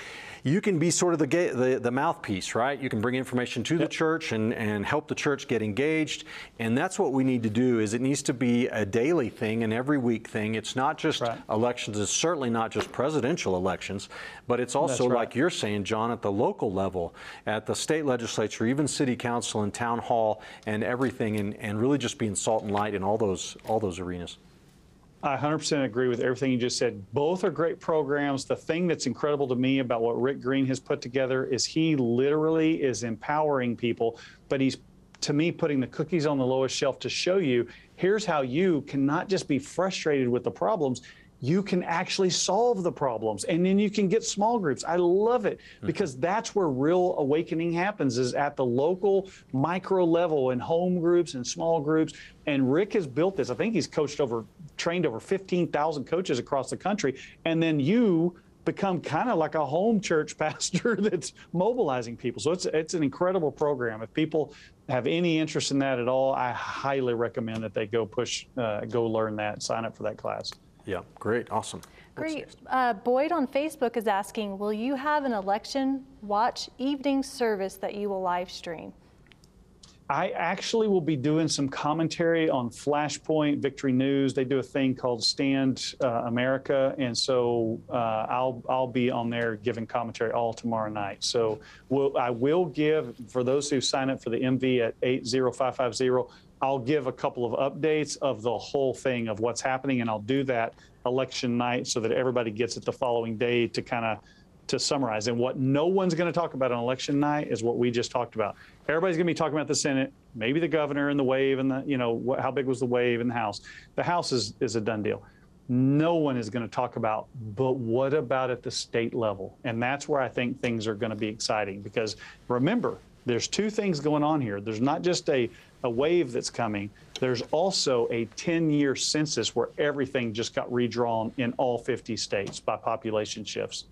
you can be sort of the, the, the mouthpiece, right? You can bring information to yep. the church and, and help the church get engaged. And that's what we need to do is it needs to be a daily thing, an every week thing. It's not just right. elections. It's certainly not just presidential elections, but it's also, right. like you're saying, John, at the local level, at the state legislature, even city council and town hall and everything, and, and really just being salt and light in all those, all those arenas. I 100% agree with everything you just said. Both are great programs. The thing that's incredible to me about what Rick Green has put together is he literally is empowering people, but he's to me putting the cookies on the lowest shelf to show you here's how you can not just be frustrated with the problems, you can actually solve the problems and then you can get small groups i love it mm-hmm. because mm-hmm. that's where real awakening happens is at the local micro level in home groups and small groups and rick has built this i think he's coached over trained over 15,000 coaches across the country, and then you become kind of like a home church pastor that's mobilizing people. So it's it's an incredible program. If people have any interest in that at all, I highly recommend that they go push, uh, go learn that, sign up for that class. Yeah, great, awesome. Great. Uh, Boyd on Facebook is asking, will you have an election watch evening service that you will live stream? I actually will be doing some commentary on Flashpoint, Victory News. They do a thing called Stand uh, America, and so uh, I'll I'll be on there giving commentary all tomorrow night. So we'll, I will give for those who sign up for the MV at eight zero five five zero. I'll give a couple of updates of the whole thing of what's happening, and I'll do that election night so that everybody gets it the following day to kind of to summarize. And what no one's going to talk about on election night is what we just talked about. Everybody's going to be talking about the Senate, maybe the governor and the wave and the, you know, how big was the wave in the House. The House is, is a done deal. No one is going to talk about, but what about at the state level? And that's where I think things are going to be exciting because remember, there's two things going on here. There's not just a, a wave that's coming, there's also a 10 year census where everything just got redrawn in all 50 states by population shifts.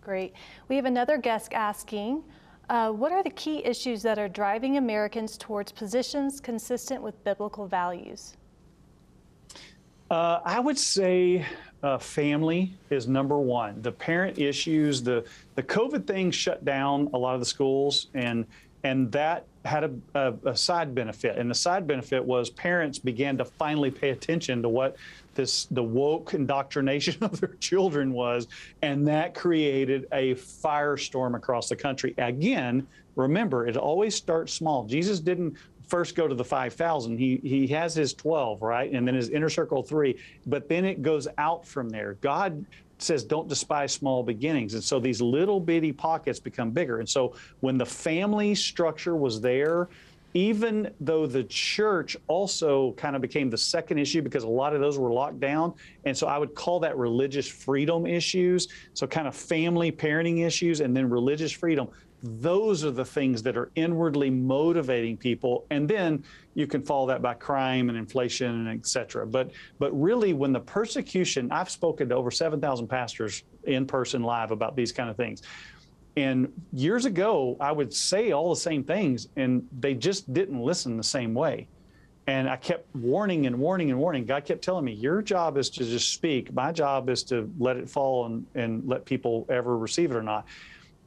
Great. We have another guest asking, uh, what are the key issues that are driving Americans towards positions consistent with biblical values? Uh, I would say uh, family is number one. The parent issues, the the COVID thing shut down a lot of the schools, and and that had a, a, a, side benefit. And the side benefit was parents began to finally pay attention to what this the woke indoctrination of their children was, and that created a firestorm across the country. Again, remember, it always starts small. Jesus didn't first go to the 5,000. He, he has his 12, right? And then his inner circle three, but then it goes out from there. God says, don't despise small beginnings. And so these little bitty pockets become bigger. And so when the family structure was there, even though the church also kind of became the second issue because a lot of those were locked down. And so I would call that religious freedom issues. So, kind of family parenting issues and then religious freedom those are the things that are inwardly motivating people and then you can follow that by crime and inflation and et cetera but but really when the persecution i've spoken to over 7000 pastors in person live about these kind of things and years ago i would say all the same things and they just didn't listen the same way. And i kept warning and warning and warning. God kept telling me your job is to just speak. My job is to let it fall and, and let people ever receive it or not.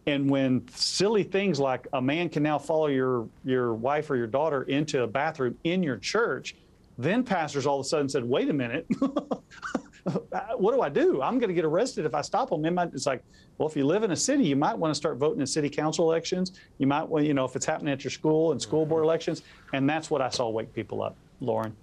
And when silly things like a man can now follow your, your wife or your daughter into a bathroom in your church, then pastors all of a sudden said, wait a minute, what do I do? I'm going to get arrested if I stop them. It's like, well, if you live in a city, you might want to start voting in city council elections. You might, well, you know, if it's happening at your school and school board elections. And that's what I saw wake people up, Lauren.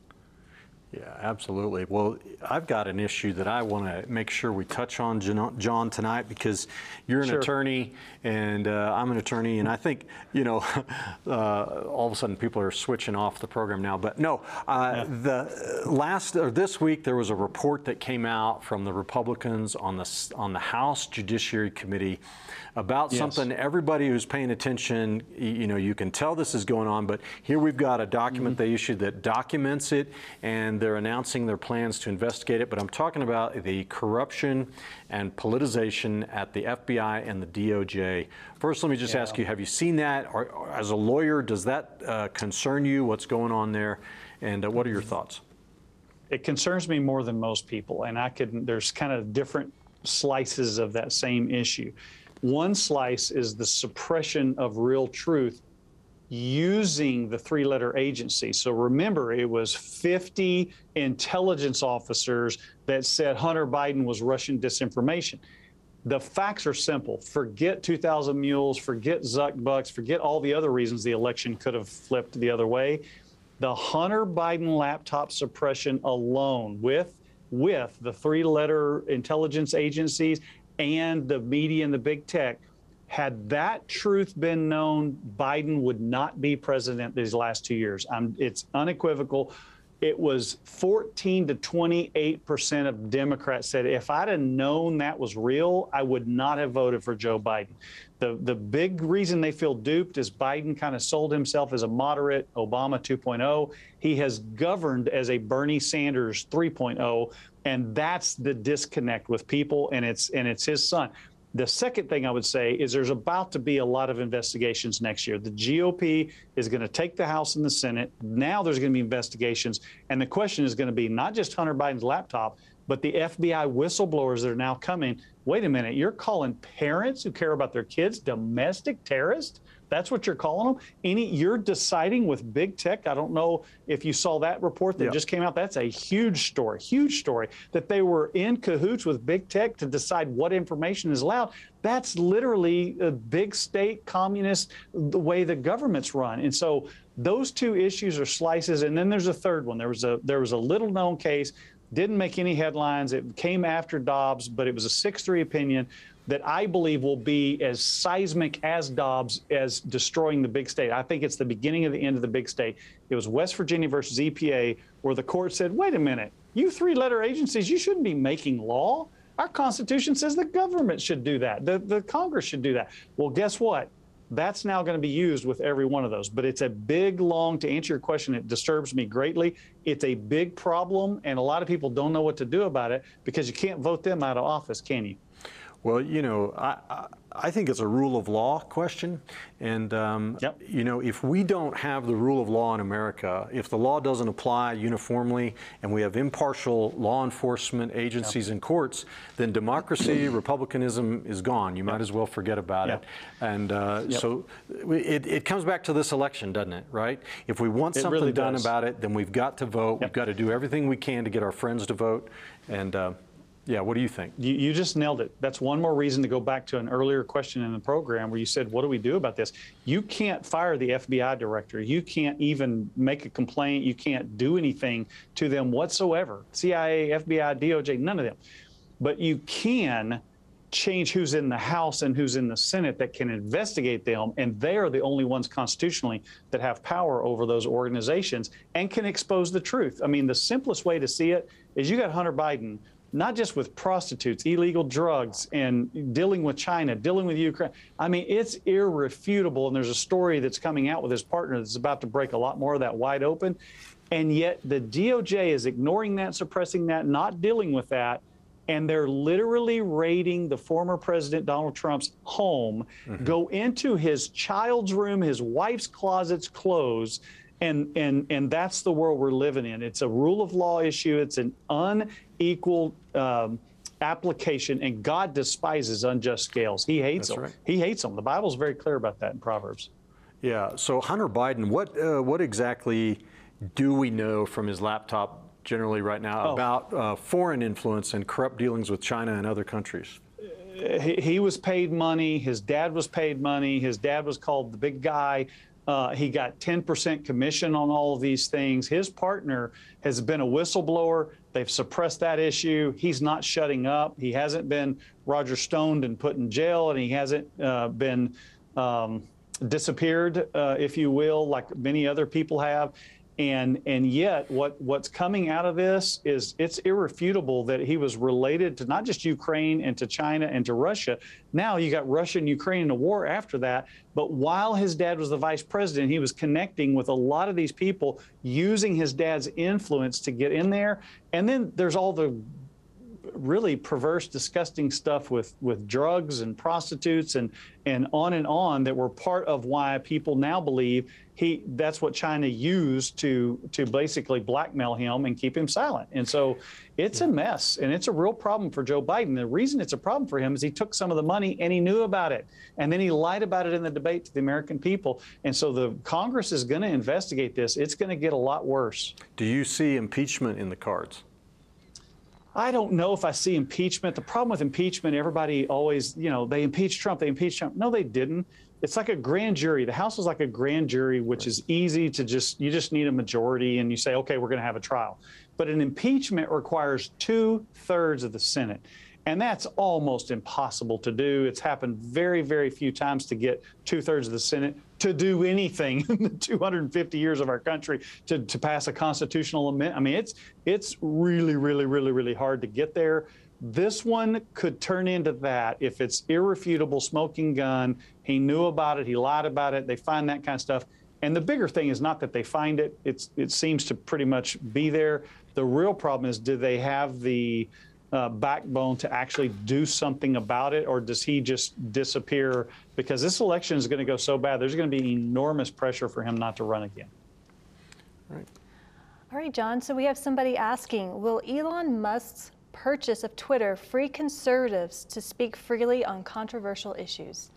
Yeah, absolutely. Well, I've got an issue that I want to make sure we touch on, John, tonight because you're an sure. attorney and uh, I'm an attorney, and I think, you know, uh, all of a sudden people are switching off the program now. But no, uh, yeah. the last or this week there was a report that came out from the Republicans on the on the House Judiciary Committee about yes. something everybody who's paying attention, you know, you can tell this is going on, but here we've got a document mm-hmm. they issued that documents it, and they're announcing their plans to investigate it. But I'm talking about the corruption and politicization at the FBI and the DOJ. First, let me just yeah. ask you have you seen that? Or, or as a lawyer, does that uh, concern you? What's going on there? And uh, what are your thoughts? It concerns me more than most people, and I could. There's kind of different slices of that same issue. One slice is the suppression of real truth using the three letter agency. So remember, it was 50 intelligence officers that said Hunter Biden was Russian disinformation. The facts are simple. Forget 2,000 mules, forget Zuck Bucks, forget all the other reasons the election could have flipped the other way. The Hunter Biden laptop suppression alone, with with the three letter intelligence agencies and the media and the big tech. Had that truth been known, Biden would not be president these last two years. it's unequivocal. it was 14 to 28 percent of Democrats said if I'd have known that was real, I would not have voted for Joe Biden. The, the big reason they feel duped is Biden kind of sold himself as a moderate Obama 2.0. He has governed as a Bernie Sanders 3.0, and that's the disconnect with people, and it's and it's his son. The second thing I would say is there's about to be a lot of investigations next year. The GOP is going to take the House and the Senate. Now there's going to be investigations. And the question is going to be not just Hunter Biden's laptop, but the FBI whistleblowers that are now coming. Wait a minute, you're calling parents who care about their kids domestic terrorists? That's what you're calling them. Any you're deciding with big tech. I don't know if you saw that report that just came out. That's a huge story, huge story that they were in cahoots with big tech to decide what information is allowed. That's literally a big state communist the way the governments run. And so those two issues are slices. And then there's a third one. There was a there was a little known case didn't make any headlines. It came after Dobbs, but it was a 6 3 opinion that I believe will be as seismic as Dobbs as destroying the big state. I think it's the beginning of the end of the big state. It was West Virginia versus EPA, where the court said, wait a minute, you three letter agencies, you shouldn't be making law. Our Constitution says the government should do that, the, the Congress should do that. Well, guess what? That's now going to be used with every one of those. But it's a big, long, to answer your question, it disturbs me greatly. It's a big problem, and a lot of people don't know what to do about it because you can't vote them out of office, can you? Well, you know, I, I think it's a rule of law question. And, um, yep. you know, if we don't have the rule of law in America, if the law doesn't apply uniformly and we have impartial law enforcement agencies yep. and courts, then democracy, republicanism is gone. You yep. might as well forget about it. And uh, so it, it comes back to this election, doesn't it, right? If we want it something really done about it, then we've got to vote. We've got to do everything we can to get our friends to vote. And, uh, yeah, what do you think? You, you, just nailed it. That's one more reason to go back to an earlier question in the program where you said, What do we do about this? You can't fire the FBI director. You can't even make a complaint. You can't do anything to them whatsoever. CIA, FBI, DOJ, none of them. But you can change who's in the House and who's in the Senate that can investigate them. And they are the only ones constitutionally that have power over those organizations and can expose the truth. I mean, the simplest way to see it is you got Hunter Biden not just with prostitutes, illegal drugs, and dealing with China, dealing with Ukraine. I mean, it's irrefutable. And there's a story that's coming out with his partner that's about to break a lot more of that wide open. And yet the DOJ is ignoring that, suppressing that, not dealing with that. And they're literally raiding the former President Donald Trump's home, mm-hmm. go into his child's room, his wife's closets, clothes and and and that's the world we're living in. It's a rule of law issue. It's an unequal um, application, and God despises unjust scales. He hates that's them. Right. He hates them. The Bible's very clear about that in Proverbs. Yeah. So Hunter Biden, what uh, what exactly do we know from his laptop generally right now Oh. about uh, foreign influence and corrupt dealings with China and other countries? he, he was paid money. His dad was paid money. His dad was called the big guy. Uh, he got 10% commission on all of these things. His partner has been a whistleblower. They've suppressed that issue. He's not shutting up. He hasn't been Roger Stoned and put in jail, and he hasn't uh, been um, disappeared, uh, if you will, like many other people have. And and yet, what what's coming out of this is it's irrefutable that he was related to not just Ukraine and to China and to Russia. Now you got Russia and Ukraine in a war after that. But while his dad was the vice president, he was connecting with a lot of these people, using his dad's influence to get in there. And then there's all the really perverse, disgusting stuff with, with drugs and prostitutes and, and on and on that were part of why people now believe he that's what China used to to basically blackmail him and keep him silent. And so it's a mess and it's a real problem for Joe Biden. The reason it's a problem for him is he took some of the money and he knew about it. And then he lied about it in the debate to the American people. And so the Congress is going to investigate this. It's going to get a lot worse. Do you see impeachment in the cards? I don't know if I see impeachment. The problem with impeachment, everybody always, you know, they impeach Trump, they impeach Trump. No, they didn't. It's like a grand jury. The House is like a grand jury, which is easy to just, you just need a majority and you say, okay, we're going to have a trial. But an impeachment requires two thirds of the Senate. And that's almost impossible to do. It's happened very, very few times to get two thirds of the Senate to do anything in the 250 years of our country to, to pass a constitutional amendment. I mean, it's it's really, really, really, really hard to get there. This one could turn into that if it's irrefutable smoking gun. He knew about it. He lied about it. They find that kind of stuff. And the bigger thing is not that they find it. It's it seems to pretty much be there. The real problem is, do they have the uh, backbone to actually do something about it, or does he just disappear? Because this election is going to go so bad, there's going to be enormous pressure for him not to run again. Right. All right, John. So we have somebody asking Will Elon Musk's purchase of Twitter free conservatives to speak freely on controversial issues?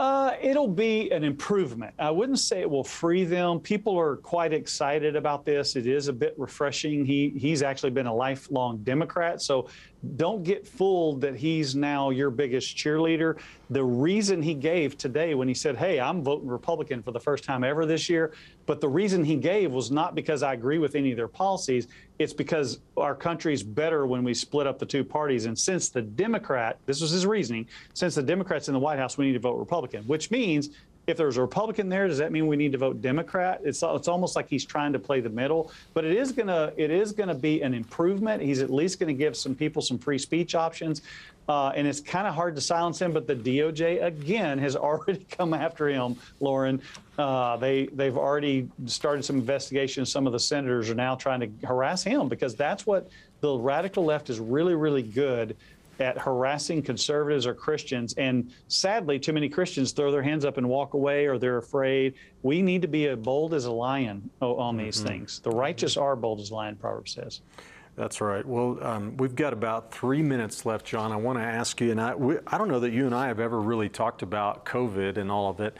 Uh, it'll be an improvement. I wouldn't say it will free them. People are quite excited about this. It is a bit refreshing. He he's actually been a lifelong Democrat, so don't get fooled that he's now your biggest cheerleader. The reason he gave today when he said, "Hey, I'm voting Republican for the first time ever this year," but the reason he gave was not because I agree with any of their policies. It's because our country's better when we split up the two parties. And since the Democrat, this was his reasoning, since the Democrats in the White House, we need to vote Republican, which means if there's a Republican there, does that mean we need to vote Democrat? It's it's almost like he's trying to play the middle, but it is gonna it is gonna be an improvement. He's at least to give some people some free speech options, uh, and it's kind of hard to silence him. But the DOJ again has already come after him, Lauren. Uh, they they've already started some investigations. Some of the senators are now trying to harass him because that's what the radical left is really really good at harassing conservatives or Christians. And sadly, too many Christians throw their hands up and walk away or they're afraid. We need to be as bold as a lion on these mm-hmm. things. The righteous are bold as a lion, Proverbs says. That's right. Well, um, we've got about three minutes left, John. I want to ask you, and I, we, I don't know that you and I have ever really talked about COVID and all of it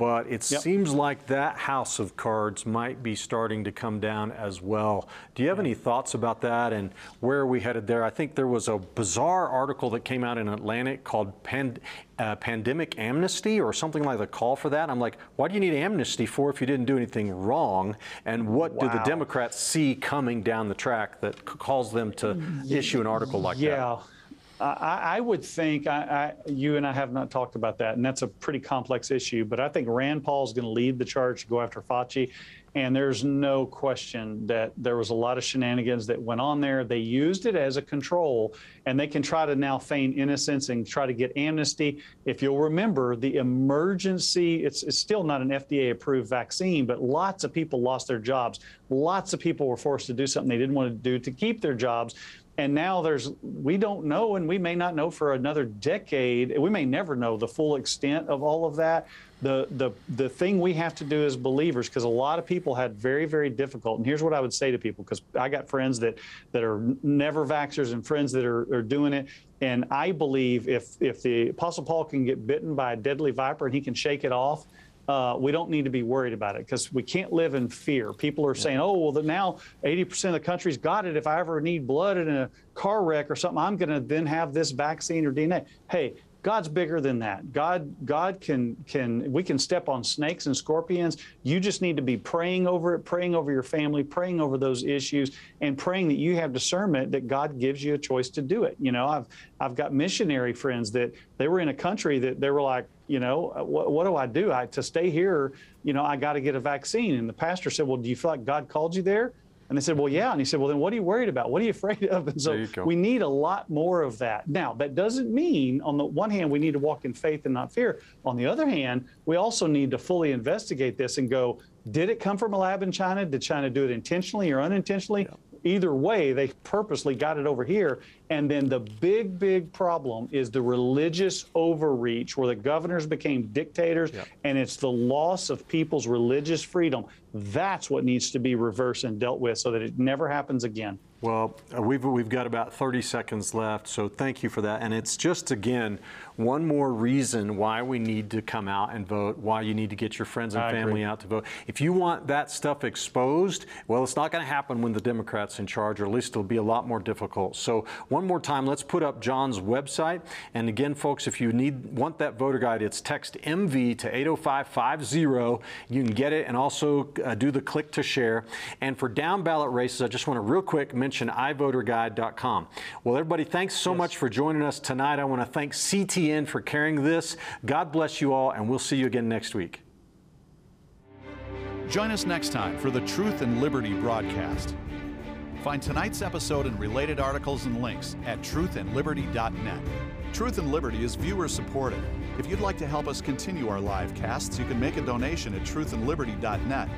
but it yep. seems like that house of cards might be starting to come down as well. Do you have any thoughts about that and where are we headed there? I think there was a bizarre article that came out in Atlantic called Pand- uh, Pandemic Amnesty or something like the call for that. I'm like, why do you need amnesty for if you didn't do anything wrong? And what wow. do the Democrats see coming down the track that calls them to issue an article like yeah. that? Yeah. I, I, would think I, I, you and I have not talked about that, and that's a pretty complex issue. But I think Rand Paul is going to lead the charge to go after Fauci, and there's no question that there was a lot of shenanigans that went on there. They used it as a control, and they can try to now feign innocence and try to get amnesty. If you'll remember, the emergency it's, it's still not an FDA-approved vaccine, but lots of people lost their jobs. Lots of people were forced to do something they didn't want to do to keep their jobs and now there's, we don't know, and we may not know for another decade. We may never know the full extent of all of that. The, the, the thing we have to do as believers, because a lot of people had very, very difficult. And here's what I would say to people, because I got friends that, that are never vaxxers and friends that are, are doing it. And I believe if, if the Apostle Paul can get bitten by a deadly viper and he can shake it off, uh, we don't need to be worried about it because we can't live in fear. People are yeah. saying, oh, well, now 80% of the country's got it. If I ever need blood in a car wreck or something, I'm going to then have this vaccine or DNA. Hey, God's bigger than that. God, God can can we can step on snakes and scorpions. You just need to be praying over it, praying over your family, praying over those issues, and praying that you have discernment that God gives you a choice to do it. You know, I've I've got missionary friends that they were in a country that they were like, you know, what, what do I do? I to stay here, you know, I got to get a vaccine. And the pastor said, well, do you feel like God called you there? And they said, Well, yeah. And he said, Well, then what are you worried about? What are you afraid of? And so we need a lot more of that. Now, that doesn't mean, on the one hand, we need to walk in faith and not fear. On the other hand, we also need to fully investigate this and go, did it come from a lab in China? Did China do it intentionally or unintentionally? Yeah either way, they purposely got it over here. And then the big, big problem is the religious overreach where the governors became dictators yep. and it's the loss of people's religious freedom. That's what needs to be reversed and dealt with so that it never happens again. Well, uh, we've, we've got about 30 seconds left, so thank you for that. And it's just, again, one more reason why we need to come out and vote, why you need to get your friends and I family agree. out to vote. If you want that stuff exposed, well, it's not going to happen when the Democrats in charge, or at least it'll be a lot more difficult. So one more time, let's put up John's website. And again, folks, if you need want that voter guide, it's text MV to 80550. You can get it and also uh, do the click to share. And for down ballot races, I just want to real quick mention ivoterguide.com. Well, everybody, thanks so yes. much for joining us tonight. I want to thank CTN for carrying this. God bless you all, and we'll see you again next week. Join us next time for the Truth and Liberty broadcast. Find tonight's episode and related articles and links at truthandliberty.net. Truth and Liberty is viewer supported. If you'd like to help us continue our live casts, you can make a donation at truthandliberty.net